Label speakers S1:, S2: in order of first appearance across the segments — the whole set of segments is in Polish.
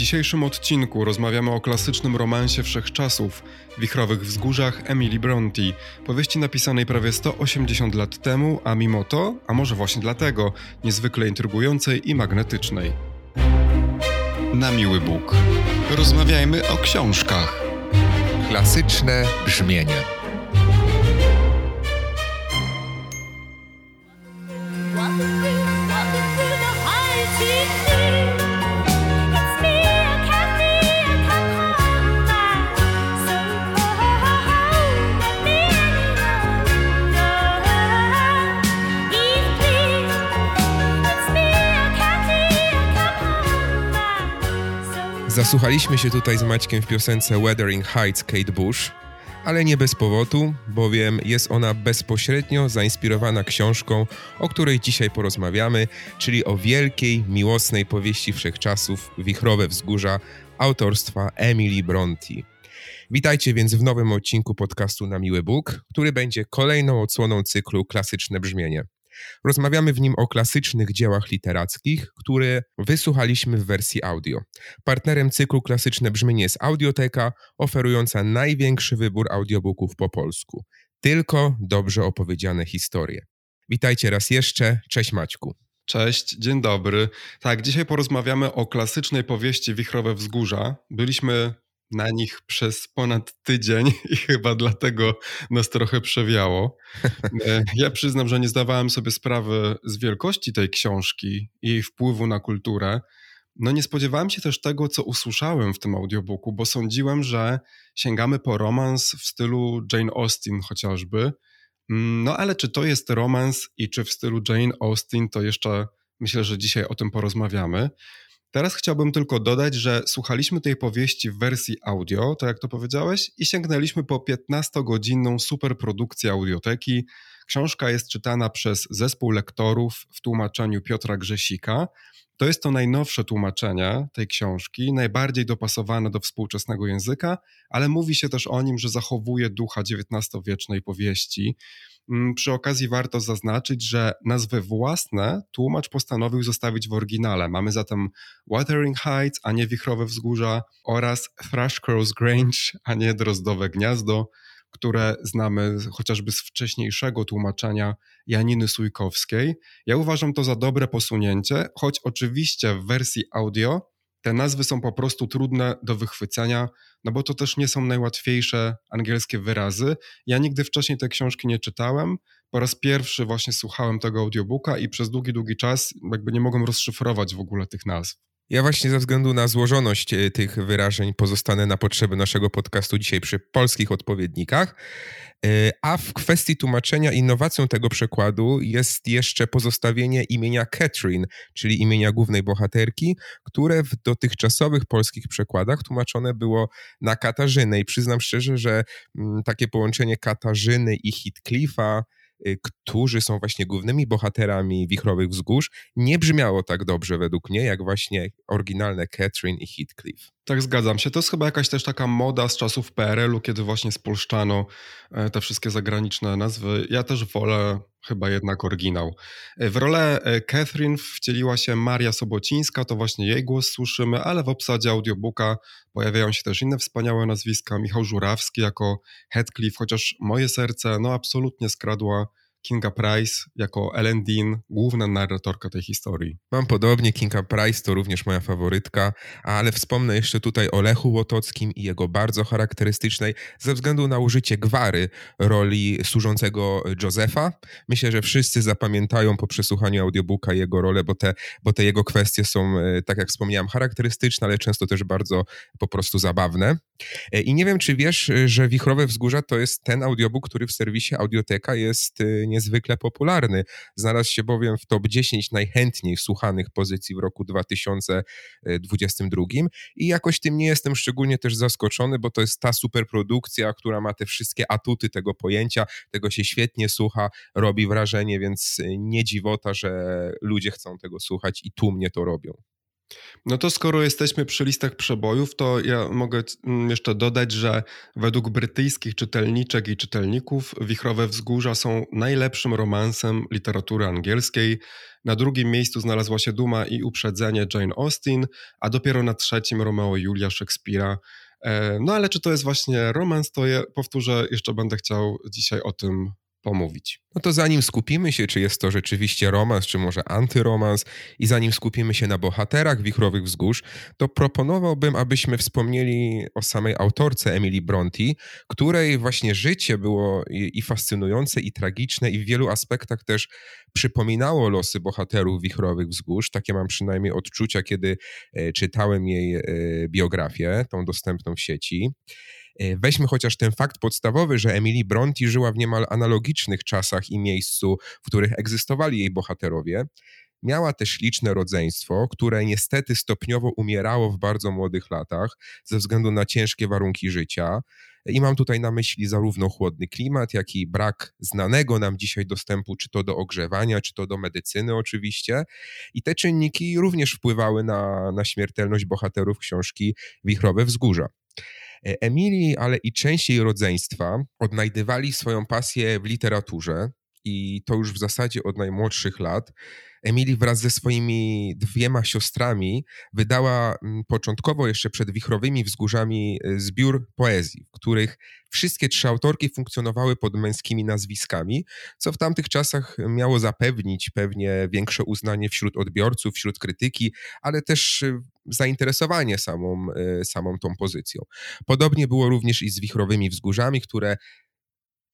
S1: dzisiejszym odcinku rozmawiamy o klasycznym romansie wszechczasów, wichrowych wzgórzach Emily Bronte, powieści napisanej prawie 180 lat temu, a mimo to, a może właśnie dlatego, niezwykle intrygującej i magnetycznej.
S2: Na miły Bóg. Rozmawiajmy o książkach.
S3: Klasyczne brzmienie. Zasłuchaliśmy się tutaj z Maćkiem w piosence Weathering Heights Kate Bush, ale nie bez powodu, bowiem jest ona bezpośrednio zainspirowana książką, o której dzisiaj porozmawiamy, czyli o wielkiej, miłosnej powieści wszechczasów Wichrowe Wzgórza autorstwa Emily Bronte. Witajcie więc w nowym odcinku podcastu Na Miły Bóg, który będzie kolejną odsłoną cyklu Klasyczne Brzmienie. Rozmawiamy w nim o klasycznych dziełach literackich, które wysłuchaliśmy w wersji audio. Partnerem cyklu Klasyczne Brzmienie jest Audioteka, oferująca największy wybór audiobooków po polsku. Tylko dobrze opowiedziane historie. Witajcie raz jeszcze. Cześć Maćku.
S1: Cześć, dzień dobry. Tak, dzisiaj porozmawiamy o klasycznej powieści Wichrowe Wzgórza. Byliśmy na nich przez ponad tydzień i chyba dlatego nas trochę przewiało. E, ja przyznam, że nie zdawałem sobie sprawy z wielkości tej książki i jej wpływu na kulturę. No nie spodziewałem się też tego, co usłyszałem w tym audiobooku, bo sądziłem, że sięgamy po romans w stylu Jane Austen chociażby. Mm, no ale czy to jest romans i czy w stylu Jane Austen, to jeszcze myślę, że dzisiaj o tym porozmawiamy. Teraz chciałbym tylko dodać, że słuchaliśmy tej powieści w wersji audio, tak jak to powiedziałeś, i sięgnęliśmy po 15-godzinną superprodukcję audioteki. Książka jest czytana przez zespół lektorów w tłumaczeniu Piotra Grzesika. To jest to najnowsze tłumaczenie tej książki, najbardziej dopasowane do współczesnego języka, ale mówi się też o nim, że zachowuje ducha XIX-wiecznej powieści. Mm, przy okazji warto zaznaczyć, że nazwy własne tłumacz postanowił zostawić w oryginale. Mamy zatem Wuthering Heights, a nie Wichrowe Wzgórza oraz Thrushcross Grange, a nie Drozdowe Gniazdo, które znamy chociażby z wcześniejszego tłumaczenia Janiny Sujkowskiej. Ja uważam to za dobre posunięcie, choć oczywiście w wersji audio te nazwy są po prostu trudne do wychwycenia, no bo to też nie są najłatwiejsze angielskie wyrazy. Ja nigdy wcześniej tej książki nie czytałem. Po raz pierwszy właśnie słuchałem tego audiobooka i przez długi, długi czas jakby nie mogłem rozszyfrować w ogóle tych nazw.
S3: Ja właśnie ze względu na złożoność e, tych wyrażeń pozostanę na potrzeby naszego podcastu dzisiaj przy polskich odpowiednikach. E, a w kwestii tłumaczenia innowacją tego przekładu jest jeszcze pozostawienie imienia Catherine, czyli imienia głównej bohaterki, które w dotychczasowych polskich przekładach tłumaczone było na Katarzynę. I przyznam szczerze, że mm, takie połączenie Katarzyny i Heathcliffa którzy są właśnie głównymi bohaterami Wichrowych Wzgórz, nie brzmiało tak dobrze według mnie, jak właśnie oryginalne Catherine i Heathcliff.
S1: Tak, zgadzam się. To jest chyba jakaś też taka moda z czasów PRL-u, kiedy właśnie spolszczano e, te wszystkie zagraniczne nazwy. Ja też wolę chyba jednak oryginał. E, w rolę e, Catherine wcieliła się Maria Sobocińska, to właśnie jej głos słyszymy, ale w obsadzie audiobooka pojawiają się też inne wspaniałe nazwiska. Michał Żurawski jako Heathcliff, chociaż moje serce no absolutnie skradła Kinga Price jako Ellen Dean, główna narratorka tej historii.
S3: Mam podobnie, Kinga Price to również moja faworytka, ale wspomnę jeszcze tutaj o Lechu Łotockim i jego bardzo charakterystycznej, ze względu na użycie gwary, roli służącego Josefa. Myślę, że wszyscy zapamiętają po przesłuchaniu audiobooka jego rolę, bo te, bo te jego kwestie są, e, tak jak wspomniałem, charakterystyczne, ale często też bardzo po prostu zabawne. E, I nie wiem, czy wiesz, że Wichrowe Wzgórza to jest ten audiobook, który w serwisie Audioteka jest e, niezwykle popularny. Znalazł się bowiem w top 10 najchętniej słuchanych pozycji w roku 2022 i jakoś tym nie jestem szczególnie też zaskoczony, bo to jest ta superprodukcja, która ma te wszystkie atuty tego pojęcia, tego się świetnie słucha, robi wrażenie, więc nie dziwota, że ludzie chcą tego słuchać i tłumnie to robią.
S1: No to skoro jesteśmy przy listach przebojów, to ja mogę mm, jeszcze dodać, że według brytyjskich czytelniczek i czytelników Wichrowe Wzgórza są najlepszym romansem literatury angielskiej. Na drugim miejscu znalazła się Duma i Uprzedzenie Jane Austen, a dopiero na trzecim Romeo i Julia Szekspira. E, no ale czy to jest właśnie romans, to ja powtórzę, jeszcze będę chciał dzisiaj o tym pomówić.
S3: No to zanim skupimy się, czy jest to rzeczywiście romans, czy może antyromans, i zanim skupimy się na bohaterach Wichrowych Wzgórz, to proponowałbym, abyśmy wspomnieli o samej autorce Emily Bronte, której właśnie życie było i, i fascynujące, i tragiczne, i w wielu aspektach też przypominało losy bohaterów Wichrowych Wzgórz. Takie mam przynajmniej odczucia, kiedy e, czytałem jej e, biografię, tą dostępną w sieci. E, weźmy chociaż ten fakt podstawowy, że Emily Bronte żyła w niemal analogicznych czasach i miejscu, w których egzystowali jej bohaterowie. Miała też liczne rodzeństwo, które niestety stopniowo umierało w bardzo młodych latach ze względu na ciężkie warunki życia. I mam tutaj na myśli zarówno chłodny klimat, jak i brak znanego nam dzisiaj dostępu, czy to do ogrzewania, czy to do medycyny, oczywiście. I te czynniki również wpływały na, na śmiertelność bohaterów książki Wichrowe Wzgórza. E, Emilii, ale i część jej rodzeństwa odnajdywali swoją pasję w literaturze i to już w zasadzie od najmłodszych lat. Emily wraz ze swoimi dwiema siostrami wydała mm, początkowo jeszcze przed wichrowymi wzgórzami e, zbiór poezji, w których wszystkie trzy autorki funkcjonowały pod męskimi nazwiskami, co w tamtych czasach miało zapewnić pewnie większe uznanie wśród odbiorców, wśród krytyki, ale też e, zainteresowanie samą, e, samą tą pozycją. Podobnie było również i z wichrowymi wzgórzami, które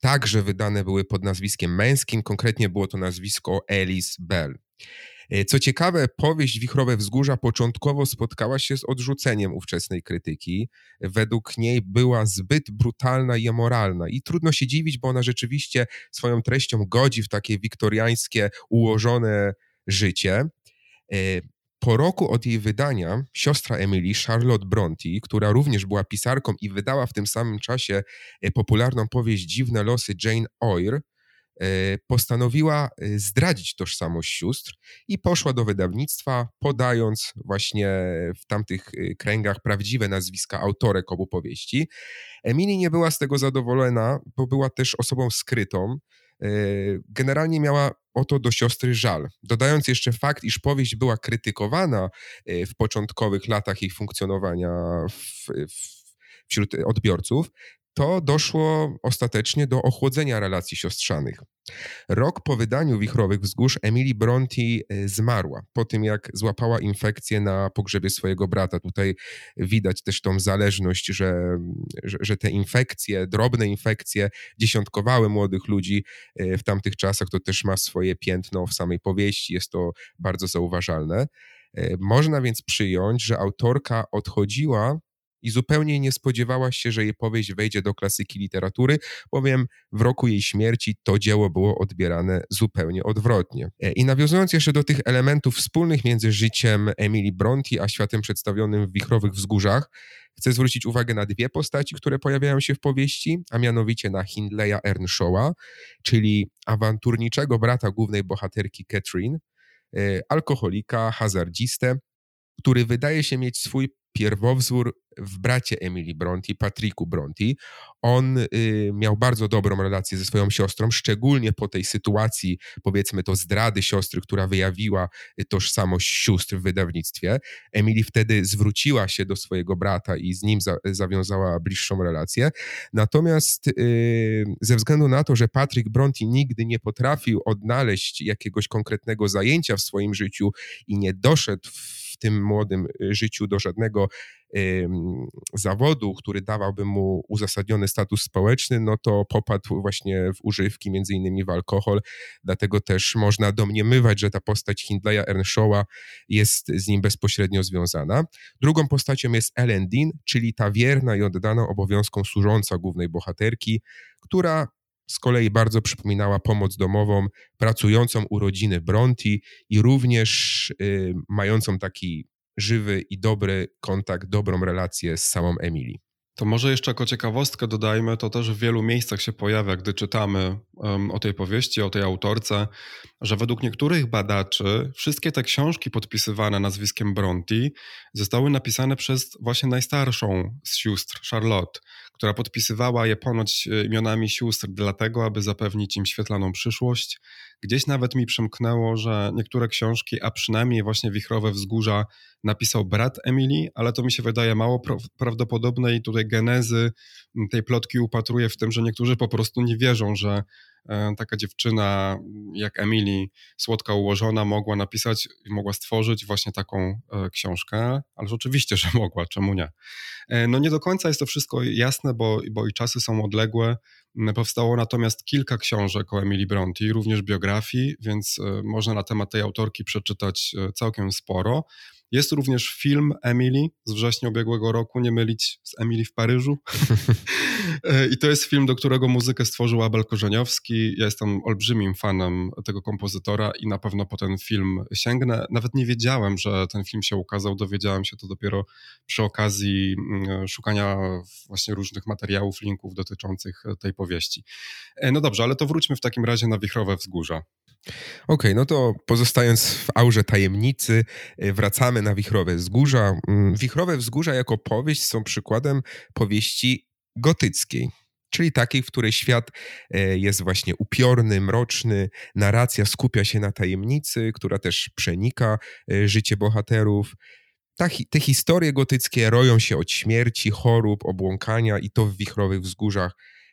S3: także wydane były pod nazwiskiem męskim, konkretnie było to nazwisko Alice Bell. E, co ciekawe, powieść Wichrowe Wzgórza początkowo spotkała się z odrzuceniem ówczesnej krytyki. Według niej była zbyt brutalna i amoralna i trudno się dziwić, bo ona rzeczywiście swoją treścią godzi w takie wiktoriańskie, ułożone życie. E, po roku od jej wydania, siostra Emily, Charlotte Bronte, która również była pisarką i wydała w tym samym czasie e, popularną powieść Dziwne losy Jane Eyre, postanowiła e, zdradzić tożsamość sióstr i poszła do wydawnictwa, podając właśnie w tamtych e, kręgach prawdziwe nazwiska autorek obu powieści. Emily nie była z tego zadowolona, bo była też osobą skrytą. Generalnie miała o to do siostry żal. Dodając jeszcze fakt, iż powieść była krytykowana w początkowych latach jej funkcjonowania w, w, wśród odbiorców, to doszło ostatecznie do ochłodzenia relacji siostrzanych. Rok po wydaniu Wichrowych Wzgórz Emily Bronte e, zmarła po tym, jak złapała infekcję na pogrzebie swojego brata. Tutaj widać też tą zależność, że, że, że te infekcje, drobne infekcje dziesiątkowały młodych ludzi e, w tamtych czasach. To też ma swoje piętno w samej powieści, jest to bardzo zauważalne. E, można więc przyjąć, że autorka odchodziła i zupełnie nie spodziewała się, że jej powieść wejdzie do klasyki literatury, bowiem w roku jej śmierci to dzieło było odbierane zupełnie odwrotnie. E, I nawiązując jeszcze do tych elementów wspólnych między życiem Emily Bronte a światem przedstawionym w Wichrowych Wzgórzach, chcę zwrócić uwagę na dwie postaci, które pojawiają się w powieści, a mianowicie na Hindleya Earnshawa, czyli awanturniczego brata głównej bohaterki Catherine, e, alkoholika, hazardzistę, który wydaje się mieć swój pierwowzór w bracie Emily Bronte, Patricku Bronte. On y, miał bardzo dobrą relację ze swoją siostrą, szczególnie po tej sytuacji, powiedzmy to zdrady siostry, która wyjawiła y, tożsamość sióstr w wydawnictwie. Emily wtedy zwróciła się do swojego brata i z nim za, zawiązała bliższą relację. Natomiast y, ze względu na to, że Patrick Bronte nigdy nie potrafił odnaleźć jakiegoś konkretnego zajęcia w swoim życiu i nie doszedł w w tym młodym y, życiu do żadnego zawodu, który dawałby mu uzasadniony status społeczny, no to popadł właśnie w używki, między innymi w alkohol. Dlatego też można domniemywać, że ta postać Hindleya Earnshawa jest z nim bezpośrednio związana. Drugą postacią jest Ellen Dean, czyli ta wierna i oddana obowiązkom służąca głównej bohaterki, która z kolei bardzo przypominała pomoc domową pracującą u rodziny Bronte i również y, mającą taki żywy i dobry kontakt, dobrą relację z samą Emily.
S1: To może jeszcze jako ciekawostkę dodajmy, to też w wielu miejscach się pojawia, gdy czytamy um, o tej powieści, o tej autorce, że według niektórych badaczy wszystkie te książki podpisywane nazwiskiem Bronte zostały napisane przez właśnie najstarszą z sióstr, Charlotte, która podpisywała je ponoć e, imionami sióstr dlatego, aby zapewnić im świetlaną przyszłość. Gdzieś nawet mi przemknęło, że niektóre książki, a przynajmniej właśnie Wichrowe Wzgórza, napisał brat Emily, ale to mi się wydaje mało prawdopodobne i tutaj genezy tej plotki upatruję w tym, że niektórzy po prostu nie wierzą, że e, taka dziewczyna jak Emily, słodka ułożona, mogła napisać i mogła stworzyć właśnie taką e, książkę, ale oczywiście, że mogła, czemu nie. E, no nie do końca jest to wszystko jasne, bo, bo i czasy są odległe. Powstało natomiast kilka książek o Emily Bronte, również biografii, więc można na temat tej autorki przeczytać całkiem sporo. Jest również film Emily z września ubiegłego roku, nie mylić z Emily w Paryżu. E, I to jest film, do którego muzykę stworzył Abel Korzeniowski. Ja jestem olbrzymim fanem tego kompozytora i na pewno po ten film sięgnę. Nawet nie wiedziałem, że ten film się ukazał, dowiedziałem się to dopiero przy okazji mm, szukania właśnie różnych materiałów, linków dotyczących tej powieści. E, no dobrze, ale to wróćmy w takim razie na Wichrowe Wzgórza.
S3: Okej, okay, no to pozostając w aurze tajemnicy, y, wracamy na Wichrowe Wzgórza. Mm, Wichrowe Wzgórza jako powieść są przykładem powieści gotyckiej czyli takiej, w której świat e, jest właśnie upiorny, mroczny, narracja skupia się na tajemnicy, która też przenika e, życie bohaterów. Ta, te historie gotyckie roją się od śmierci, chorób, obłąkania i to w wichrowych wzgórzach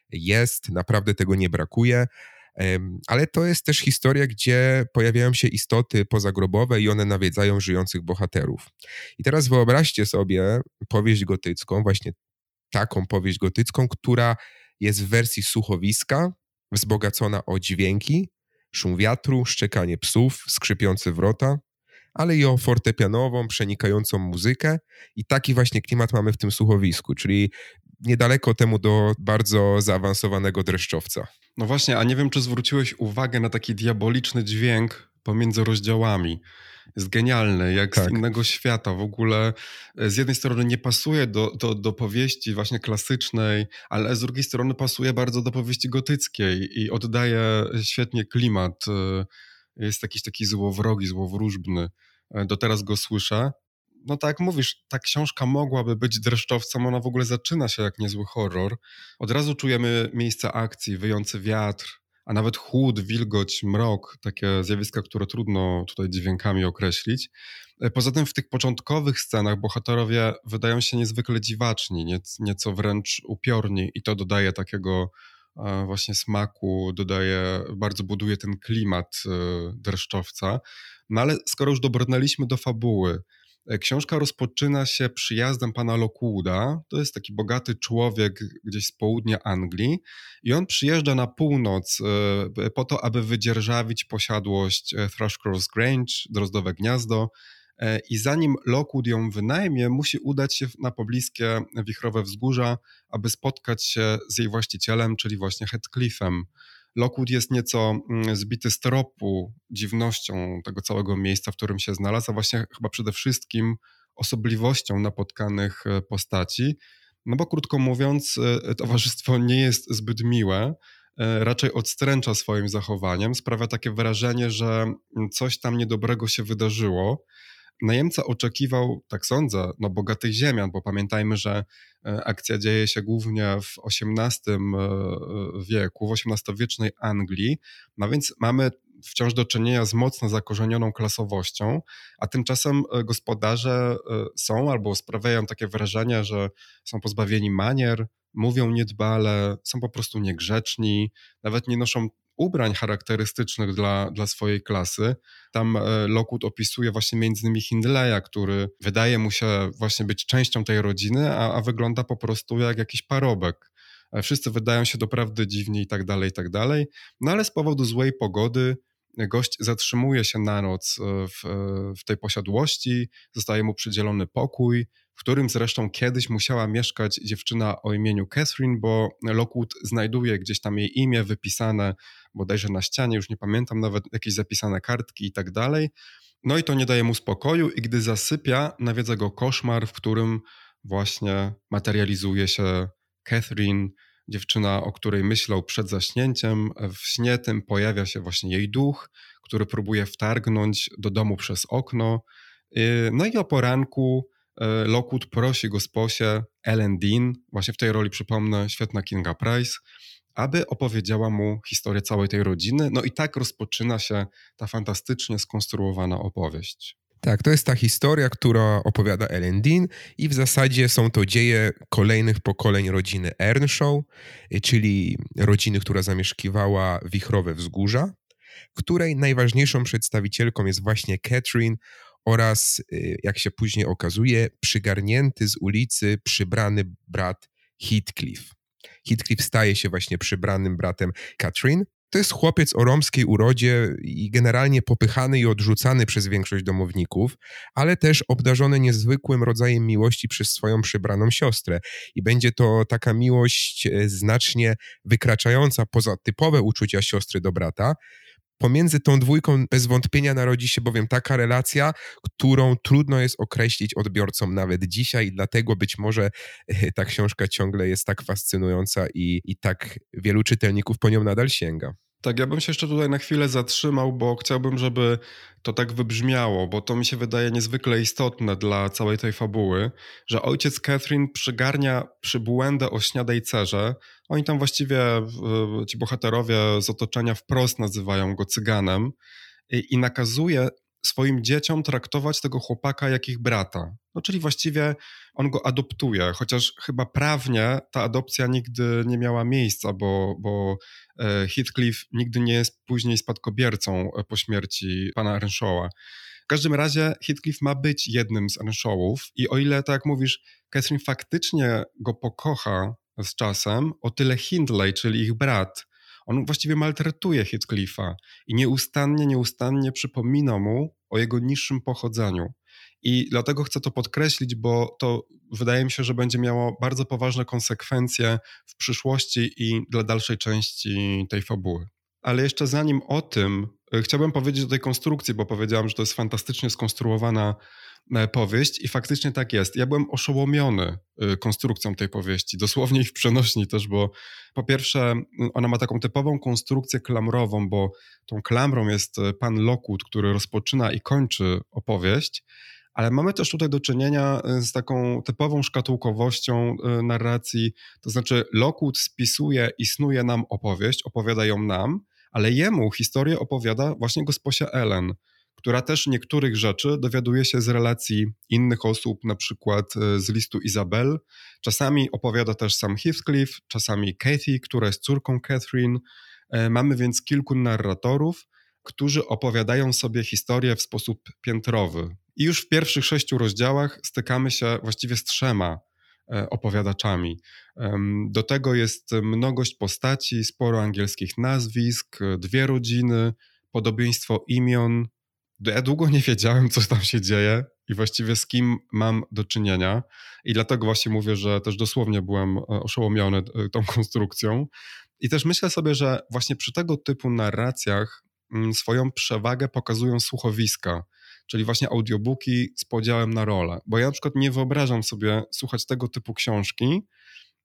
S3: jest, naprawdę tego nie brakuje. Ale to jest też historia, gdzie pojawiają się istoty pozagrobowe i one nawiedzają żyjących bohaterów. I teraz wyobraźcie sobie powieść gotycką, właśnie taką powieść gotycką, która jest w wersji słuchowiska, wzbogacona o dźwięki, szum wiatru, szczekanie psów, skrzypiące wrota, ale i o fortepianową, przenikającą muzykę. I taki właśnie klimat mamy w tym słuchowisku, czyli niedaleko temu do bardzo zaawansowanego dreszczowca.
S1: No właśnie, a nie wiem, czy zwróciłeś uwagę na taki diaboliczny dźwięk pomiędzy rozdziałami. Jest genialny, jak tak. z innego świata. W ogóle e, z jednej strony nie pasuje do, do, do powieści właśnie klasycznej, ale z drugiej strony pasuje bardzo do powieści gotyckiej i oddaje świetnie klimat. E, jest jakiś taki złowrogi, złowróżbny. E, do teraz go słyszę no tak jak mówisz, ta książka mogłaby być dreszczowcem, ona w ogóle zaczyna się jak niezły horror. Od razu czujemy miejsce akcji, wyjący wiatr, a nawet chłód, wilgoć, mrok, takie zjawiska, które trudno tutaj dźwiękami określić. E, poza tym w tych początkowych scenach bohaterowie wydają się niezwykle dziwaczni, nieco wręcz upiorni i to dodaje takiego e, właśnie smaku, dodaje, bardzo buduje ten klimat e, dreszczowca. No ale skoro już dobrnęliśmy do fabuły, książka rozpoczyna się przyjazdem pana Lockwooda. To jest taki bogaty człowiek gdzieś z południa Anglii i on przyjeżdża na północ e, po to, aby wydzierżawić posiadłość e, Thrushcross Grange, Drozdowe Gniazdo. I zanim Lockwood ją wynajmie, musi udać się na pobliskie wichrowe wzgórza, aby spotkać się z jej właścicielem, czyli właśnie Heathcliffem. Lockwood jest nieco mm, zbity z tropu dziwnością tego całego miejsca, w którym się znalazł, a właśnie chyba przede wszystkim osobliwością napotkanych e, postaci. No bo krótko mówiąc, e, towarzystwo nie jest zbyt miłe, e, raczej odstręcza swoim zachowaniem, sprawia takie wrażenie, że mm, coś tam niedobrego się wydarzyło. Najemca oczekiwał, tak sądzę, no bogatych ziemian, bo pamiętajmy, że e, akcja dzieje się głównie w XVIII e, wieku, w XVIII-wiecznej Anglii, no więc mamy wciąż do czynienia z mocno zakorzenioną klasowością, a tymczasem e, gospodarze są albo sprawiają takie wrażenie, że są pozbawieni manier, mówią niedbale, są po prostu niegrzeczni, nawet nie noszą ubrań charakterystycznych dla, dla swojej klasy. Tam e, Lockwood opisuje właśnie między innymi Hindleya, który wydaje mu się właśnie być częścią tej rodziny, a, a wygląda po prostu jak jakiś parobek. E, wszyscy wydają się doprawdy dziwni i tak dalej, i tak dalej. No ale z powodu złej pogody gość zatrzymuje się na noc e, w, w tej posiadłości, zostaje mu przydzielony pokój, w którym zresztą kiedyś musiała mieszkać dziewczyna o imieniu Catherine, bo Lockwood znajduje gdzieś tam jej imię wypisane bodajże na ścianie, już nie pamiętam, nawet jakieś zapisane kartki i tak dalej. No i to nie daje mu spokoju i gdy zasypia, nawiedza go koszmar, w którym właśnie materializuje się Catherine, dziewczyna, o której myślał przed zaśnięciem. W śnie tym pojawia się właśnie jej duch, który próbuje wtargnąć do domu przez okno. Y, no i o poranku Lockwood prosi gosposię Ellen Dean, właśnie w tej roli przypomnę, świetna Kinga Price, aby opowiedziała mu historię całej tej rodziny. No i tak rozpoczyna się ta fantastycznie skonstruowana opowieść.
S3: Tak, to jest ta historia, która opowiada Ellen Dean i w zasadzie są to dzieje kolejnych pokoleń rodziny Earnshaw, czyli rodziny, która zamieszkiwała wichrowe wzgórza, której najważniejszą przedstawicielką jest właśnie Catherine oraz, y, jak się później okazuje, przygarnięty z ulicy przybrany brat Heathcliff. Heathcliff staje się właśnie przybranym bratem Catherine. To jest chłopiec o romskiej urodzie i generalnie popychany i odrzucany przez większość domowników, ale też obdarzony niezwykłym rodzajem miłości przez swoją przybraną siostrę. I będzie to taka miłość e, znacznie wykraczająca poza typowe uczucia siostry do brata, Pomiędzy tą dwójką bez wątpienia narodzi się bowiem taka relacja, którą trudno jest określić odbiorcom nawet dzisiaj, dlatego być może e, ta książka ciągle jest tak fascynująca i, i tak wielu czytelników po nią nadal sięga.
S1: Tak, ja bym się jeszcze tutaj na chwilę zatrzymał, bo chciałbym, żeby to tak wybrzmiało, bo to mi się wydaje niezwykle istotne dla całej tej fabuły, że ojciec Catherine przygarnia przybłędę o śniadajcerze. Oni tam właściwie, ci bohaterowie z otoczenia wprost nazywają go cyganem i, i nakazuje swoim dzieciom traktować tego chłopaka jak ich brata. No, czyli właściwie on go adoptuje, chociaż chyba prawnie ta adopcja nigdy nie miała miejsca, bo, bo e, Heathcliff nigdy nie jest później spadkobiercą e, po śmierci pana Earnshawa. W każdym razie Heathcliff ma być jednym z Earnshawów i o ile, tak jak mówisz, Catherine faktycznie go pokocha z czasem, o tyle Hindley, czyli ich brat, on właściwie maltretuje Heathcliffa i nieustannie, nieustannie przypomina mu o jego niższym pochodzeniu. I dlatego chcę to podkreślić, bo to wydaje mi się, że będzie miało bardzo poważne konsekwencje w przyszłości i dla dalszej części tej fabuły. Ale jeszcze zanim o tym, y, chciałbym powiedzieć o tej konstrukcji, bo powiedziałam, że to jest fantastycznie skonstruowana E, powieść i faktycznie tak jest. Ja byłem oszołomiony e, konstrukcją tej powieści, dosłownie i w przenośni też, bo po pierwsze ona ma taką typową konstrukcję klamrową, bo tą klamrą jest e, pan Lockwood, który rozpoczyna i kończy opowieść, ale mamy też tutaj do czynienia z taką typową szkatułkowością narracji, to znaczy Lockwood spisuje i snuje nam opowieść, opowiada ją nam, ale jemu historię opowiada właśnie gosposia Ellen, która też niektórych rzeczy dowiaduje się z relacji innych osób, na przykład e, z listu Izabel. Czasami opowiada też sam Heathcliff, czasami Kathy, która jest córką Catherine. E, mamy więc kilku narratorów, którzy opowiadają sobie historię w sposób piętrowy. I już w pierwszych sześciu rozdziałach stykamy się właściwie z trzema opowiadaczami. Do tego jest mnogość postaci, sporo angielskich nazwisk, dwie rodziny, podobieństwo imion, ja długo nie wiedziałem, co tam się dzieje i właściwie z kim mam do czynienia. I dlatego właśnie mówię, że też dosłownie byłem e, oszołomiony e, tą konstrukcją. I też myślę sobie, że właśnie przy tego typu narracjach mm, swoją przewagę pokazują słuchowiska, czyli właśnie audiobooki z podziałem na role. Bo ja na przykład nie wyobrażam sobie słuchać tego typu książki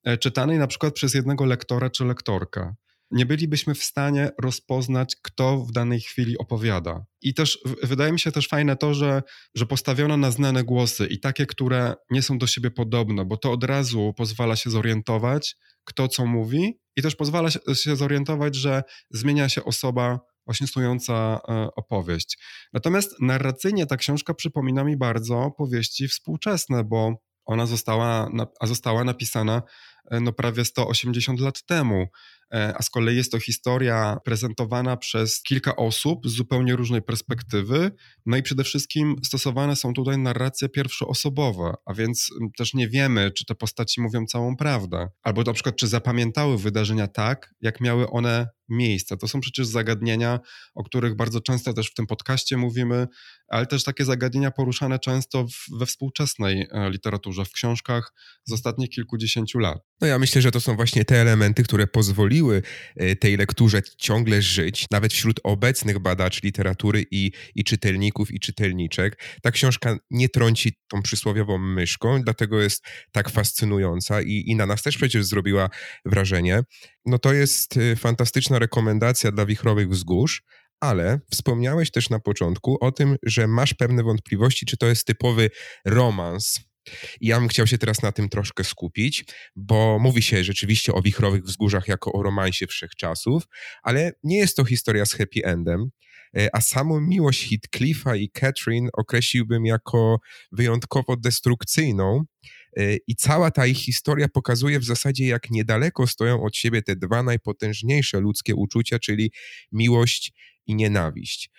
S1: e, czytanej na przykład przez jednego lektora czy lektorkę nie bylibyśmy w stanie rozpoznać, kto w danej chwili opowiada. I też wydaje mi się też fajne to, że, że postawiono na znane głosy i takie, które nie są do siebie podobne, bo to od razu pozwala się zorientować, kto co mówi, i też pozwala się zorientować, że zmienia się osoba właśnie stojąca e, opowieść. Natomiast narracyjnie ta książka przypomina mi bardzo powieści współczesne, bo ona została, a została napisana no prawie 180 lat temu. E, a z kolei jest to historia prezentowana przez kilka osób z zupełnie różnej perspektywy. No i przede wszystkim stosowane są tutaj narracje pierwszoosobowe, a więc też nie wiemy, czy te postaci mówią całą prawdę, albo na przykład, czy zapamiętały wydarzenia tak, jak miały one miejsce. To są przecież zagadnienia, o których bardzo często też w tym podcaście mówimy, ale też takie zagadnienia poruszane często we współczesnej e, literaturze, w książkach z ostatnich kilkudziesięciu lat.
S3: No ja myślę, że to są właśnie te elementy, które pozwoliły e, tej lekturze ciągle żyć, nawet wśród obecnych badaczy literatury i, i czytelników i czytelniczek. Ta książka nie trąci tą przysłowiową myszką, dlatego jest tak fascynująca i, i na nas też przecież zrobiła wrażenie. No to jest e, fantastyczna rekomendacja dla wichrowych wzgórz, ale wspomniałeś też na początku o tym, że masz pewne wątpliwości, czy to jest typowy romans i ja bym chciał się teraz na tym troszkę skupić, bo mówi się rzeczywiście o wichrowych wzgórzach jako o romansie wszechczasów, ale nie jest to historia z happy endem, e, a samą miłość Heathcliffa i Catherine określiłbym jako wyjątkowo destrukcyjną. E, I cała ta ich historia pokazuje w zasadzie, jak niedaleko stoją od siebie te dwa najpotężniejsze ludzkie uczucia, czyli miłość i nienawiść.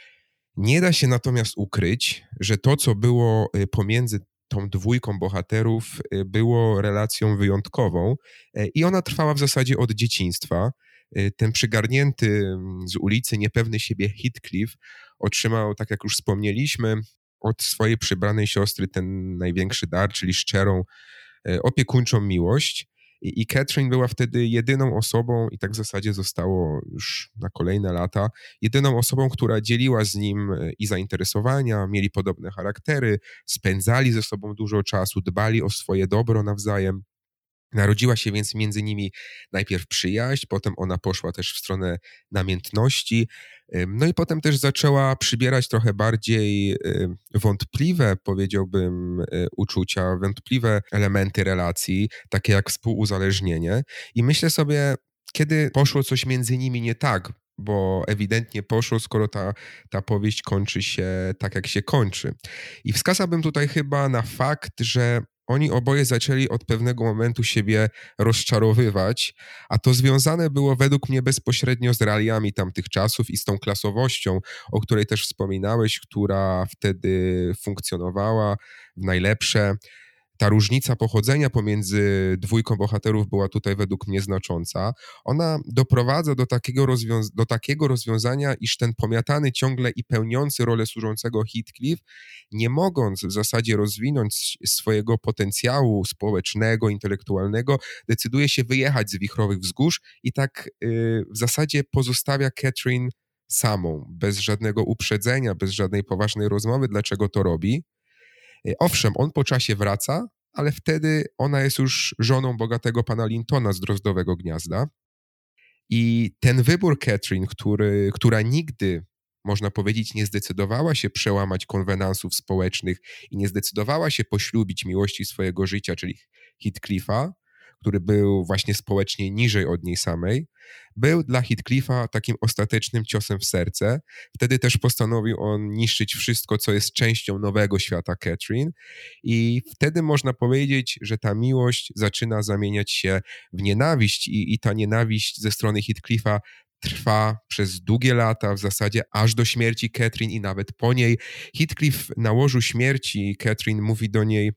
S3: Nie da się natomiast ukryć, że to, co było e, pomiędzy tą dwójką bohaterów y, było relacją wyjątkową e, i ona trwała w zasadzie od dzieciństwa. E, ten przygarnięty mm, z ulicy, niepewny siebie Heathcliff otrzymał, tak jak już wspomnieliśmy, od swojej przybranej siostry ten największy dar, czyli szczerą, e, opiekuńczą miłość. I, I Catherine była wtedy jedyną osobą, i tak w zasadzie zostało już na kolejne lata, jedyną osobą, która dzieliła z nim e, i zainteresowania, mieli podobne charaktery, spędzali ze sobą dużo czasu, dbali o swoje dobro nawzajem. Narodziła się więc między nimi najpierw przyjaźń, potem ona poszła też w stronę namiętności, no i potem też zaczęła przybierać trochę bardziej wątpliwe, powiedziałbym, e, uczucia, wątpliwe elementy relacji, takie jak współuzależnienie. I myślę sobie, kiedy poszło coś między nimi nie tak, bo ewidentnie poszło, skoro ta, ta powieść kończy się tak, jak się kończy. I wskazałbym tutaj chyba na fakt, że oni oboje zaczęli od pewnego momentu siebie rozczarowywać, a to związane było według mnie bezpośrednio z realiami tamtych czasów i z tą klasowością, o której też wspominałeś, która wtedy funkcjonowała w najlepsze ta różnica pochodzenia pomiędzy dwójką bohaterów była tutaj według mnie znacząca. Ona doprowadza do takiego, rozwiąz do takiego rozwiązania, iż ten pomiatany ciągle i pełniący rolę służącego Heathcliff, nie mogąc w zasadzie rozwinąć swojego potencjału społecznego, intelektualnego, decyduje się wyjechać z wichrowych wzgórz i tak yy, w zasadzie pozostawia Catherine samą, bez żadnego uprzedzenia, bez żadnej poważnej rozmowy, dlaczego to robi. Y, owszem, on po czasie wraca, ale wtedy ona jest już żoną bogatego pana Lintona z Drozdowego Gniazda. I ten wybór Catherine, który, która nigdy, można powiedzieć, nie zdecydowała się przełamać konwenansów społecznych i nie zdecydowała się poślubić miłości swojego życia, czyli Heathcliffa, który był właśnie społecznie niżej od niej samej, był dla Heathcliffa takim ostatecznym ciosem w serce. Wtedy też postanowił on niszczyć wszystko, co jest częścią nowego świata Catherine i wtedy można powiedzieć, że ta miłość zaczyna zamieniać się w nienawiść i, i ta nienawiść ze strony Heathcliffa trwa przez długie lata, w zasadzie aż do śmierci Catherine i nawet po niej. Heathcliff na łożu śmierci Catherine mówi do niej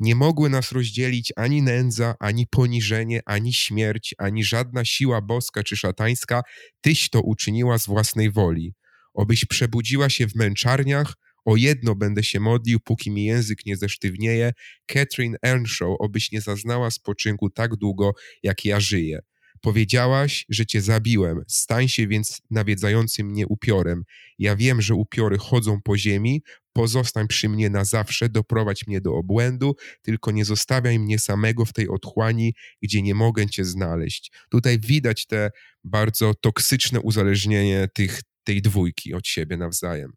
S3: nie mogły nas rozdzielić ani nędza, ani poniżenie, ani śmierć, ani żadna siła boska czy szatańska. Tyś to uczyniła z własnej woli. Obyś przebudziła się w męczarniach, o jedno będę się modlił, póki mi język nie zesztywnieje. Catherine Earnshaw, obyś nie zaznała spoczynku tak długo, jak ja żyję. Powiedziałaś, że cię zabiłem, stań się więc nawiedzającym mnie upiorem. Ja wiem, że upiory chodzą po ziemi, pozostań przy mnie na zawsze, doprowadź mnie do obłędu, tylko nie zostawiaj mnie samego w tej otchłani, gdzie nie mogę cię znaleźć. Tutaj widać te bardzo toksyczne uzależnienie tych, tej dwójki od siebie nawzajem.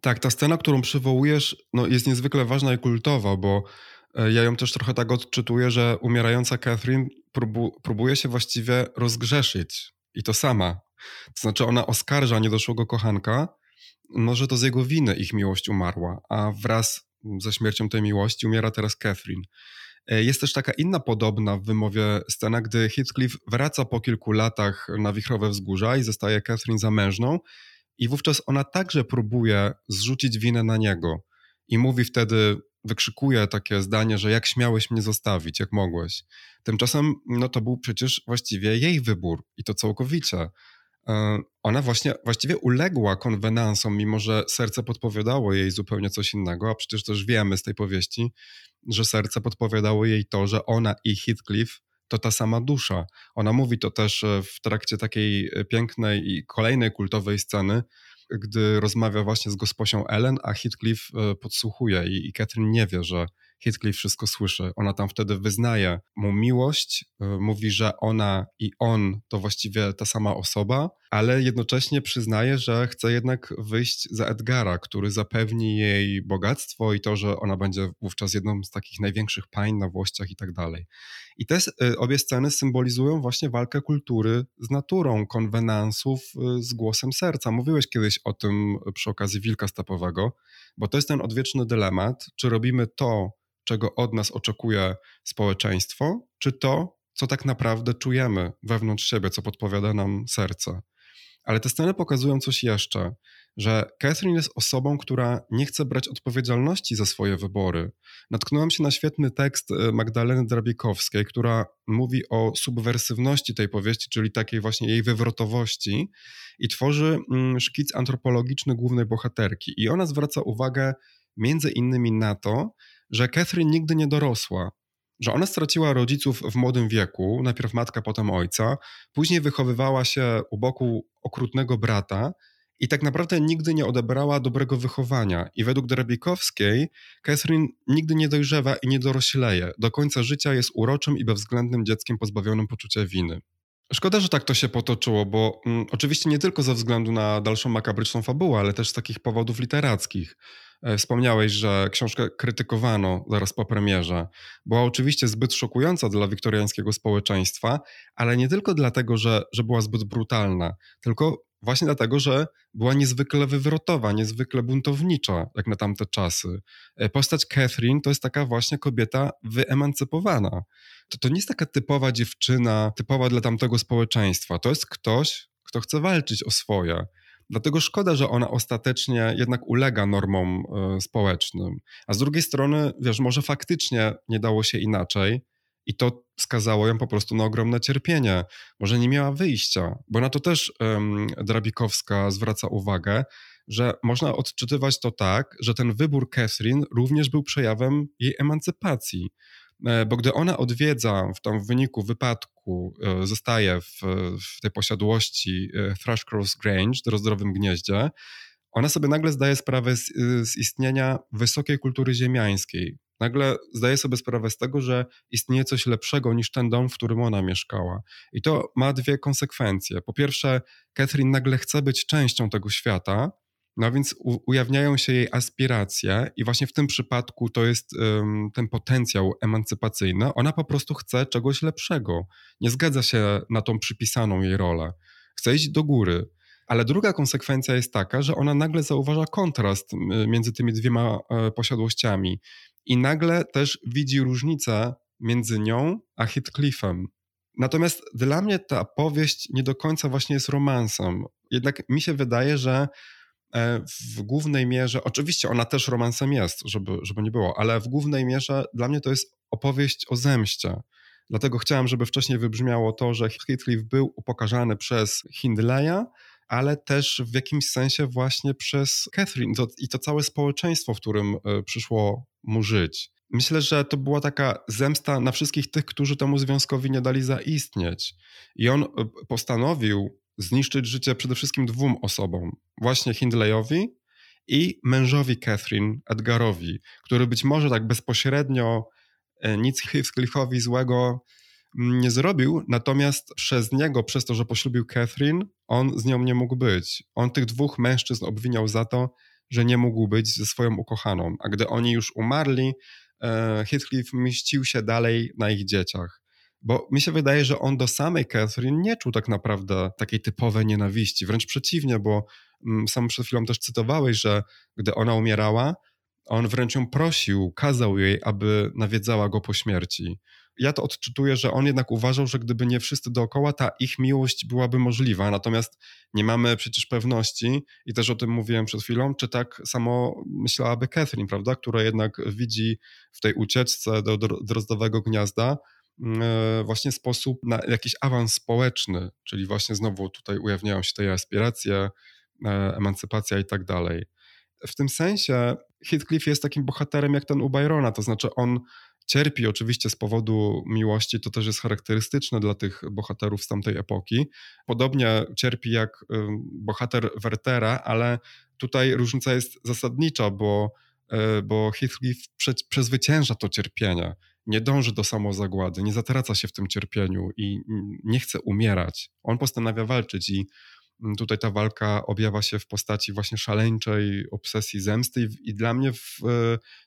S1: Tak, ta scena, którą przywołujesz, no, jest niezwykle ważna i kultowa, bo ja ją też trochę tak odczytuję, że umierająca Catherine próbu próbuje się właściwie rozgrzeszyć i to sama. To znaczy ona oskarża niedoszłego kochanka, no, że to z jego winy ich miłość umarła, a wraz ze śmiercią tej miłości umiera teraz Catherine. E, jest też taka inna podobna w wymowie scena, gdy Heathcliff wraca po kilku latach na wichrowe wzgórza i zostaje Catherine zamężną i wówczas ona także próbuje zrzucić winę na niego i mówi wtedy, wykrzykuje takie zdanie, że jak śmiałeś mnie zostawić, jak mogłeś. Tymczasem no to był przecież właściwie jej wybór i to całkowicie. E, ona właśnie właściwie uległa konwenansom, mimo że serce podpowiadało jej zupełnie coś innego, a przecież też wiemy z tej powieści, że serce podpowiadało jej to, że ona i Heathcliff to ta sama dusza. Ona mówi to też e, w trakcie takiej e, pięknej i kolejnej kultowej sceny, gdy rozmawia właśnie z gosposią Ellen, a Heathcliff e, podsłuchuje i, i Catherine nie wie, że Heathcliff wszystko słyszy. Ona tam wtedy wyznaje mu miłość, y, mówi, że ona i on to właściwie ta sama osoba, ale jednocześnie przyznaje, że chce jednak wyjść za Edgara, który zapewni jej bogactwo i to, że ona będzie wówczas jedną z takich największych pań na Włościach i tak dalej. I te y, obie sceny symbolizują właśnie walkę kultury z naturą, konwenansów y, z głosem serca. Mówiłeś kiedyś o tym przy okazji Wilka Stepowego, bo to jest ten odwieczny dylemat, czy robimy to, czego od nas oczekuje społeczeństwo, czy to, co tak naprawdę czujemy wewnątrz siebie, co podpowiada nam serce. Ale te sceny pokazują coś jeszcze, że Catherine jest osobą, która nie chce brać odpowiedzialności za swoje wybory. Natknąłem się na świetny tekst e, Magdaleny Drabikowskiej, która mówi o subwersywności tej powieści, czyli takiej właśnie jej wywrotowości i tworzy mm, szkic antropologiczny głównej bohaterki. I ona zwraca uwagę między innymi na to, że Catherine nigdy nie dorosła, że ona straciła rodziców w młodym wieku, najpierw matka, potem ojca, później wychowywała się u boku okrutnego brata i tak naprawdę nigdy nie odebrała dobrego wychowania. I według Drabikowskiej Catherine nigdy nie dojrzewa i nie dorośleje. Do końca życia jest uroczym i bezwzględnym dzieckiem pozbawionym poczucia winy. Szkoda, że tak to się potoczyło, bo mm, oczywiście nie tylko ze względu na dalszą makabryczną fabułę, ale też z takich powodów literackich. E, wspomniałeś, że książkę krytykowano zaraz po premierze. Była oczywiście zbyt szokująca dla wiktoriańskiego społeczeństwa, ale nie tylko dlatego, że, że była zbyt brutalna, tylko właśnie dlatego, że była niezwykle wywrotowa, niezwykle buntownicza, jak na tamte czasy. E, postać Catherine to jest taka właśnie kobieta wyemancypowana. To, to nie jest taka typowa dziewczyna, typowa dla tamtego społeczeństwa. To jest ktoś, kto chce walczyć o swoje. Dlatego szkoda, że ona ostatecznie jednak ulega normom y, społecznym. A z drugiej strony, wiesz, może faktycznie nie dało się inaczej i to skazało ją po prostu na ogromne cierpienie. Może nie miała wyjścia, bo na to też um, Drabikowska zwraca uwagę, że można odczytywać to tak, że ten wybór Catherine również był przejawem jej emancypacji. E, bo gdy ona odwiedza w, tam w wyniku wypadku, e, zostaje w, w tej posiadłości e, Thrushcross Grange, rozdrowym gnieździe, ona sobie nagle zdaje sprawę z, z, istnienia wysokiej kultury ziemiańskiej. Nagle zdaje sobie sprawę z tego, że istnieje coś lepszego niż ten dom, w którym ona mieszkała. I to ma dwie konsekwencje. Po pierwsze, Catherine nagle chce być częścią tego świata, no więc ujawniają się jej aspiracje, i właśnie w tym przypadku to jest um, ten potencjał emancypacyjny. Ona po prostu chce czegoś lepszego. Nie zgadza się na tą przypisaną jej rolę. Chce iść do góry. Ale druga konsekwencja jest taka, że ona nagle zauważa kontrast między tymi dwiema e, posiadłościami i nagle też widzi różnicę między nią a Heathcliffem. Natomiast dla mnie ta powieść nie do końca właśnie jest romansem. Jednak mi się wydaje, że w głównej mierze, oczywiście ona też romansem jest, żeby, żeby nie było, ale w głównej mierze dla mnie to jest opowieść o zemście. Dlatego chciałem, żeby wcześniej wybrzmiało to, że Heathcliff był upokarzany przez Hindleya, ale też w jakimś sensie właśnie przez Catherine to, i to całe społeczeństwo, w którym e, przyszło mu żyć. Myślę, że to była taka zemsta na wszystkich tych, którzy temu związkowi nie dali zaistnieć. I on e, postanowił zniszczyć życie przede wszystkim dwóm osobom. Właśnie Hindleyowi i mężowi Catherine, Edgarowi, który być może tak bezpośrednio e, nic Heathcliffowi złego mm, nie zrobił, natomiast przez niego, przez to, że poślubił Catherine, on z nią nie mógł być. On tych dwóch mężczyzn obwiniał za to, że nie mógł być ze swoją ukochaną. A gdy oni już umarli, e, Heathcliff mścił się dalej na ich dzieciach. Bo mi się wydaje, że on do samej Catherine nie czuł tak naprawdę takiej typowej nienawiści. Wręcz przeciwnie, bo mm, sam przed chwilą też cytowałeś, że gdy ona umierała, on wręcz ją prosił, kazał jej, aby nawiedzała go po śmierci. Ja to odczytuję, że on jednak uważał, że gdyby nie wszyscy dookoła, ta ich miłość byłaby możliwa. Natomiast nie mamy przecież pewności, i też o tym mówiłem przed chwilą, czy tak samo myślałaby Catherine, prawda, która jednak widzi w tej ucieczce do drozdowego gniazda właśnie sposób na jakiś awans społeczny, czyli właśnie znowu tutaj ujawniają się te aspiracje, e, emancypacja i tak dalej. W tym sensie Heathcliff jest takim bohaterem jak ten u Byrona, to znaczy on cierpi oczywiście z powodu miłości, to też jest charakterystyczne dla tych bohaterów z tamtej epoki. Podobnie cierpi jak bohater Wertera, ale tutaj różnica jest zasadnicza, bo, e, bo Heathcliff prze, przezwycięża to cierpienie. Nie dąży do samozagłady, nie zatraca się w tym cierpieniu i nie chce umierać. On postanawia walczyć i Mm, tutaj ta walka objawia się w postaci właśnie szaleńczej obsesji zemsty i, i dla mnie w,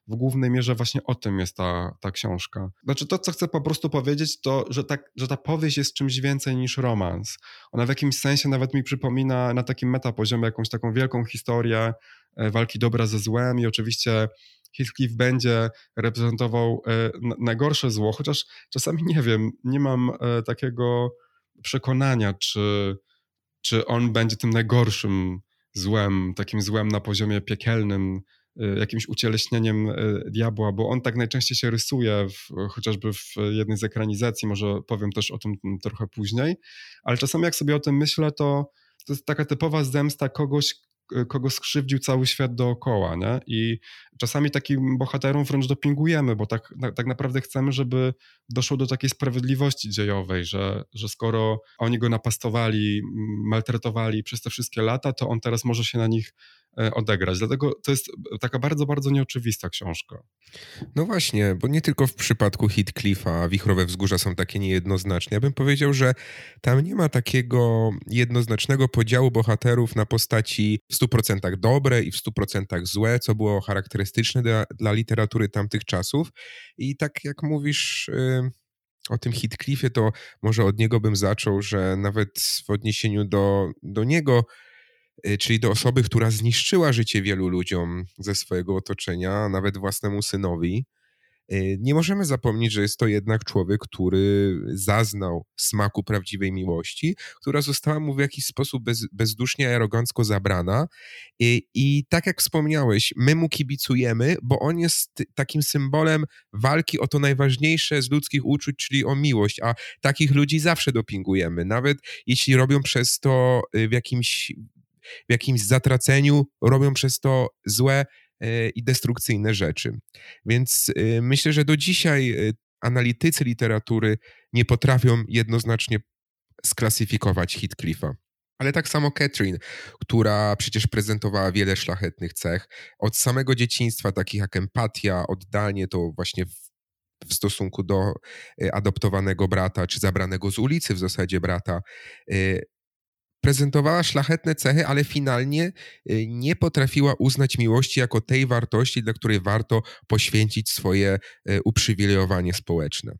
S1: w, głównej mierze właśnie o tym jest ta, ta książka. Znaczy to, co chcę po prostu powiedzieć, to, że, tak, że ta powieść jest czymś więcej niż romans. Ona w jakimś sensie nawet mi przypomina na takim metapoziomie jakąś taką wielką historię e, walki dobra ze złem i oczywiście Heathcliff będzie reprezentował e, najgorsze zło, chociaż czasami nie wiem, nie mam e, takiego przekonania, czy czy on będzie tym najgorszym złem, takim złem na poziomie piekielnym, y, jakimś ucieleśnieniem diabła, bo on tak najczęściej się rysuje, w, chociażby w jednej z ekranizacji, może powiem też o tym trochę później, ale czasami jak sobie o tym myślę, to to jest taka typowa zemsta kogoś, kogo skrzywdził cały świat dookoła, nie? I czasami takim bohaterom wręcz dopingujemy, bo tak, tak naprawdę chcemy, żeby doszło do takiej sprawiedliwości dziejowej, że, że skoro oni go napastowali, maltretowali przez te wszystkie lata, to on teraz może się na nich E, odegrać. Dlatego to jest taka bardzo, bardzo nieoczywista książka.
S3: No właśnie, bo nie tylko w przypadku Heathcliffa Wichrowe Wzgórza są takie niejednoznaczne. Ja bym powiedział, że tam nie ma takiego jednoznacznego podziału bohaterów na postaci w 100% dobre i w 100% złe, co było charakterystyczne dla, dla literatury tamtych czasów. I tak jak mówisz... Yy o tym Heathcliffie, to może od niego bym zaczął, że nawet w odniesieniu do, do niego czyli do osoby, która zniszczyła życie wielu ludziom ze swojego otoczenia, nawet własnemu synowi. Y, nie możemy zapomnieć, że jest to jednak człowiek, który zaznał smaku prawdziwej miłości, która została mu w jakiś sposób bez, bezdusznie, arogancko zabrana. I, I tak jak wspomniałeś, my mu kibicujemy, bo on jest takim symbolem walki o to najważniejsze z ludzkich uczuć, czyli o miłość, a takich ludzi zawsze dopingujemy, nawet jeśli robią przez to y, w jakimś w jakimś zatraceniu, robią przez to złe e, i destrukcyjne rzeczy. Więc e, myślę, że do dzisiaj e, analitycy literatury nie potrafią jednoznacznie sklasyfikować Heathcliffa. Ale tak samo Catherine, która przecież prezentowała wiele szlachetnych cech. Od samego dzieciństwa, takich jak empatia, oddanie, to właśnie w, w stosunku do adoptowanego brata, czy zabranego z ulicy w zasadzie brata, prezentowała szlachetne cechy, ale finalnie y, nie potrafiła uznać miłości jako tej wartości, dla której warto poświęcić swoje y, uprzywilejowanie społeczne.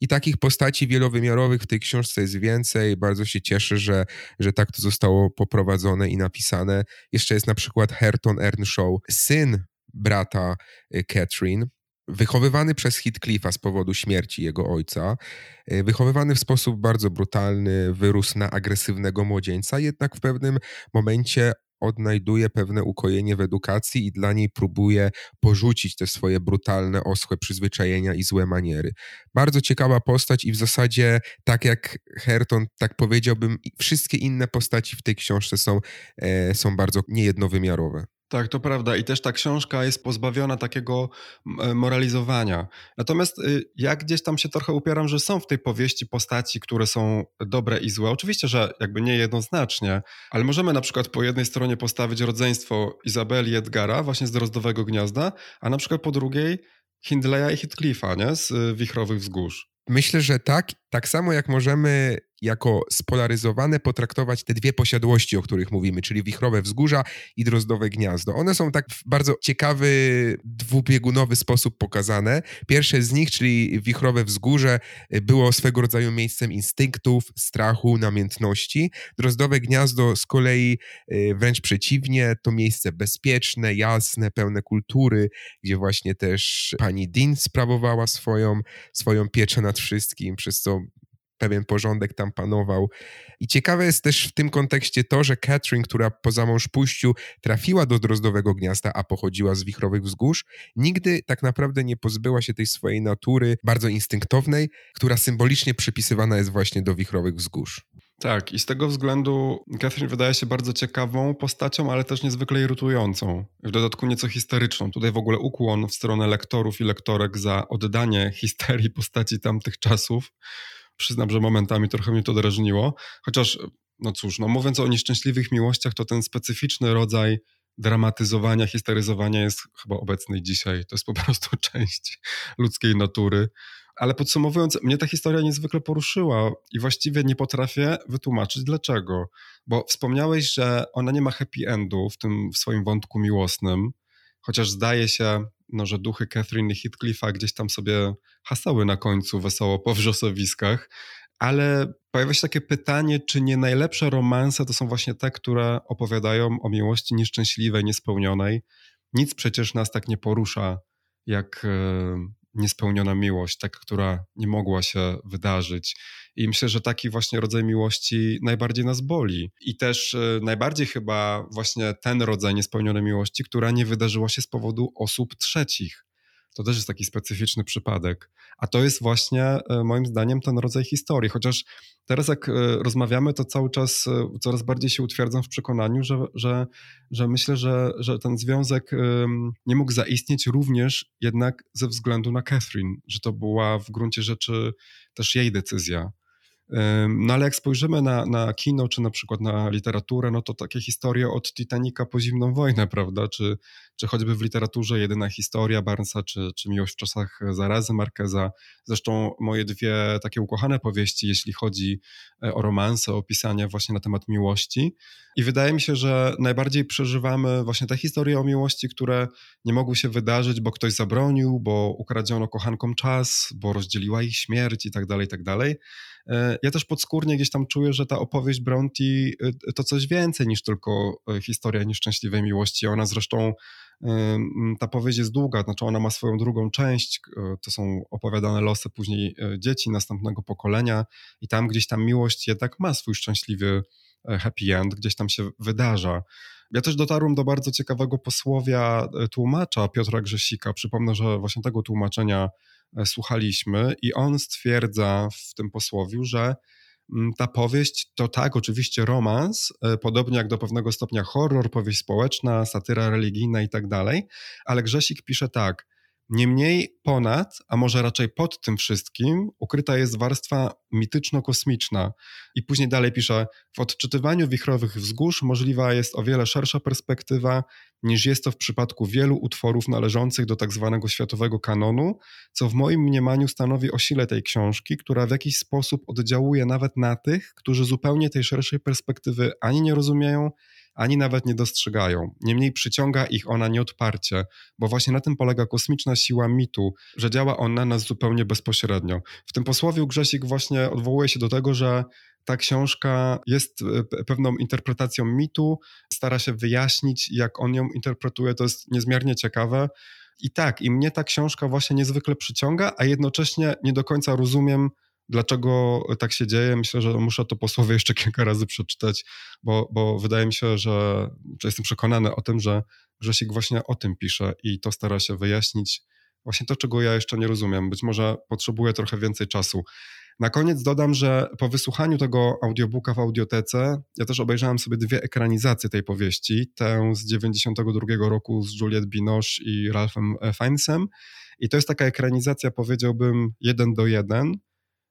S3: I takich postaci wielowymiarowych w tej książce jest więcej. Bardzo się cieszę, że, że tak to zostało poprowadzone i napisane. Jeszcze jest na przykład Herton Earnshaw, syn brata y, Catherine, wychowywany przez Heathcliffa z powodu śmierci jego ojca, e, wychowywany w sposób bardzo brutalny, wyrósł na agresywnego młodzieńca, jednak w pewnym momencie odnajduje pewne ukojenie w edukacji i dla niej próbuje porzucić te swoje brutalne, oschłe przyzwyczajenia i złe maniery. Bardzo ciekawa postać i w zasadzie, tak jak Herton, tak powiedziałbym, wszystkie inne postaci w tej książce są, e, są bardzo niejednowymiarowe.
S1: Tak, to prawda. I też ta książka jest pozbawiona takiego e, moralizowania. Natomiast y, ja gdzieś tam się trochę upieram, że są w tej powieści postaci, które są dobre i złe. Oczywiście, że jakby nie jednoznacznie, ale możemy na przykład po jednej stronie postawić rodzeństwo Izabeli i Edgara właśnie z Drozdowego Gniazda, a na przykład po drugiej Hindleya i Heathcliffa, nie? Z y, Wichrowych Wzgórz.
S3: Myślę, że tak. Tak samo jak możemy jako spolaryzowane potraktować te dwie posiadłości, o których mówimy, czyli wichrowe wzgórza i drozdowe gniazdo. One są tak w bardzo ciekawy, dwubiegunowy sposób pokazane. Pierwsze z nich, czyli wichrowe wzgórze, było swego rodzaju miejscem instynktów, strachu, namiętności. Drozdowe gniazdo z kolei y, wręcz przeciwnie, to miejsce bezpieczne, jasne, pełne kultury, gdzie właśnie też pani Dean sprawowała swoją, swoją pieczę nad wszystkim, przez co pewien porządek tam panował. I ciekawe jest też w tym kontekście to, że Catherine, która po zamążpójściu trafiła do Drozdowego Gniazda, a pochodziła z Wichrowych Wzgórz, nigdy tak naprawdę nie pozbyła się tej swojej natury bardzo instynktownej, która symbolicznie przypisywana jest właśnie do Wichrowych Wzgórz.
S1: Tak, i z tego względu Catherine wydaje się bardzo ciekawą postacią, ale też niezwykle irytującą. W dodatku nieco historyczną. Tutaj w ogóle ukłon w stronę lektorów i lektorek za oddanie histerii postaci tamtych czasów. Przyznam, że momentami trochę mnie to drażniło. Chociaż, no cóż, no mówiąc o nieszczęśliwych miłościach, to ten specyficzny rodzaj dramatyzowania, histeryzowania jest chyba obecny dzisiaj. To jest po prostu część ludzkiej natury. Ale podsumowując, mnie ta historia niezwykle poruszyła i właściwie nie potrafię wytłumaczyć dlaczego. Bo wspomniałeś, że ona nie ma happy endu w tym w swoim wątku miłosnym, chociaż zdaje się, no, że duchy Catherine i Heathcliffa gdzieś tam sobie hasały na końcu wesoło po wrzosowiskach, ale pojawia się takie pytanie, czy nie najlepsze romanse to są właśnie te, które opowiadają o miłości nieszczęśliwej, niespełnionej. Nic przecież nas tak nie porusza, jak e, niespełniona miłość, taka, która nie mogła się wydarzyć. I myślę, że taki właśnie rodzaj miłości najbardziej nas boli. I też e, najbardziej chyba właśnie ten rodzaj niespełnionej miłości, która nie wydarzyła się z powodu osób trzecich. To też jest taki specyficzny przypadek. A to jest właśnie e, moim zdaniem ten rodzaj historii. Chociaż teraz jak e, rozmawiamy, to cały czas e, coraz bardziej się utwierdzam w przekonaniu, że, że, że myślę, że, że ten związek nie mógł zaistnieć również jednak ze względu na Catherine, że to była w gruncie rzeczy też jej decyzja. No ale jak spojrzymy na, na kino, czy na przykład na literaturę, no to takie historie od Titanica po zimną wojnę, prawda? Czy, czy choćby w literaturze jedyna historia Barnesa, czy, czy Miłość w czasach zarazy Markeza. Zresztą moje dwie takie ukochane powieści, jeśli chodzi e, o romanse, o właśnie na temat miłości. I wydaje mi się, że najbardziej przeżywamy właśnie te historie o miłości, które nie mogły się wydarzyć, bo ktoś zabronił, bo ukradziono kochankom czas, bo rozdzieliła ich śmierć i tak dalej, i tak dalej. E, ja też podskórnie gdzieś tam czuję, że ta opowieść Bronte e, to coś więcej niż tylko historia nieszczęśliwej miłości. Ona zresztą ta powieść jest długa, znaczy ona ma swoją drugą część, e, to są opowiadane losy później e, dzieci następnego pokolenia i tam gdzieś tam miłość jednak ma swój szczęśliwy e, happy end, gdzieś tam się wydarza. Ja też dotarłem do bardzo ciekawego posłowia tłumacza Piotra Grzesika. Przypomnę, że właśnie tego tłumaczenia słuchaliśmy i on stwierdza w tym posłowiu, że ta powieść to tak, oczywiście romans, e, podobnie jak do pewnego stopnia horror, powieść społeczna, satyra religijna i tak dalej, ale Grzesik pisze tak – Niemniej ponad, a może raczej pod tym wszystkim, ukryta jest warstwa mityczno-kosmiczna. I później dalej pisze: W odczytywaniu wichrowych wzgórz możliwa jest o wiele szersza perspektywa niż jest to w przypadku wielu utworów należących do tak zwanego światowego kanonu, co w moim mniemaniu stanowi o sile tej książki, która w jakiś sposób oddziałuje nawet na tych, którzy zupełnie tej szerszej perspektywy ani nie rozumieją, ani nawet nie dostrzegają. Niemniej przyciąga ich ona nieodparcie, bo właśnie na tym polega kosmiczna siła mitu, że działa on na nas zupełnie bezpośrednio. W tym posłowie Grzesik właśnie odwołuje się do tego, że ta książka jest e, pewną interpretacją mitu, stara się wyjaśnić, jak on ją interpretuje, to jest niezmiernie ciekawe. I tak, i mnie ta książka właśnie niezwykle przyciąga, a jednocześnie nie do końca rozumiem, Dlaczego tak się dzieje? Myślę, że muszę to posłowie jeszcze kilka razy przeczytać, bo, bo wydaje mi się, że, że jestem przekonany o tym, że Grzesik właśnie o tym pisze i to stara się wyjaśnić. Właśnie to, czego ja jeszcze nie rozumiem. Być może potrzebuję trochę więcej czasu. Na koniec dodam, że po wysłuchaniu tego audiobooka w audiotece, ja też obejrzałem sobie dwie ekranizacje tej powieści. Tę z 92 roku z Juliette Binoche i Ralphem Fiennesem. I to jest taka ekranizacja, powiedziałbym, jeden do jeden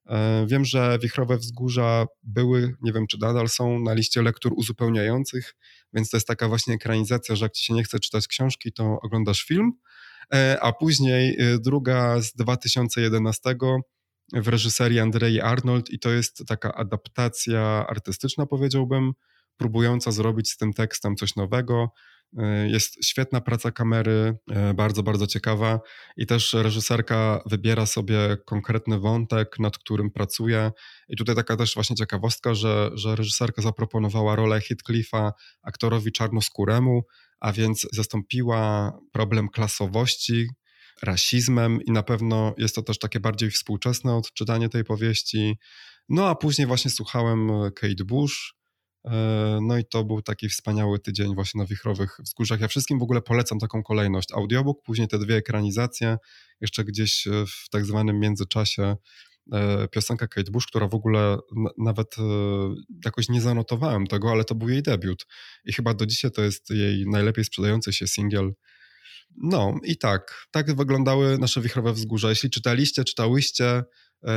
S1: E, wiem, że Wichrowe Wzgórza były, nie wiem czy nadal są, na liście lektur uzupełniających, więc to jest taka właśnie ekranizacja, że jak ci się nie chce czytać książki, to oglądasz film. E, a później e, druga z 2011 w reżyserii Andrei Arnold i to jest taka adaptacja artystyczna, powiedziałbym, próbująca zrobić z tym tekstem coś nowego. E, jest świetna praca kamery, e, bardzo, bardzo ciekawa i też reżyserka wybiera sobie konkretny wątek, nad którym pracuje. I tutaj taka też właśnie ciekawostka, że, że reżyserka zaproponowała rolę Heathcliffa aktorowi czarnoskóremu, a więc zastąpiła problem klasowości rasizmem i na pewno jest to też takie bardziej współczesne odczytanie tej powieści. No a później właśnie słuchałem Kate Bush, E, no i to był taki wspaniały tydzień właśnie na Wichrowych Wzgórzach. Ja wszystkim w ogóle polecam taką kolejność. Audiobook, później te dwie ekranizacje, jeszcze gdzieś e, w tak zwanym międzyczasie e, piosenkę Kate Bush, która w ogóle nawet e, jakoś nie zanotowałem tego, ale to był jej debiut. I chyba do dzisiaj to jest jej najlepiej sprzedający się singiel. No i tak, tak wyglądały nasze wichrowe wzgórza. Jeśli czytaliście, czytałyście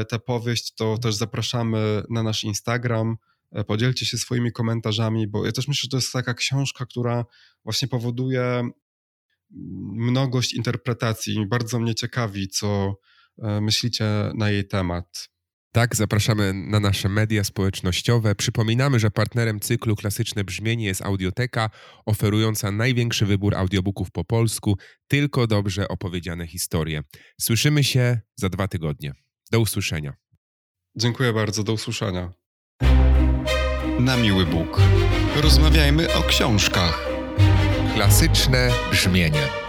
S1: tę powieść, to też zapraszamy na nasz Instagram. Podzielcie się swoimi komentarzami, bo ja też myślę, że to jest taka książka, która właśnie powoduje mnogość interpretacji. Bardzo mnie ciekawi, co e, myślicie na jej temat.
S3: Tak, zapraszamy na nasze media społecznościowe. Przypominamy, że partnerem cyklu Klasyczne Brzmienie jest Audioteka, oferująca największy wybór audiobooków po polsku, tylko dobrze opowiedziane historie. Słyszymy się za dwa tygodnie. Do usłyszenia.
S1: Dziękuję bardzo, do usłyszenia.
S2: Na miły Bóg. Rozmawiajmy o książkach.
S3: Klasyczne brzmienie.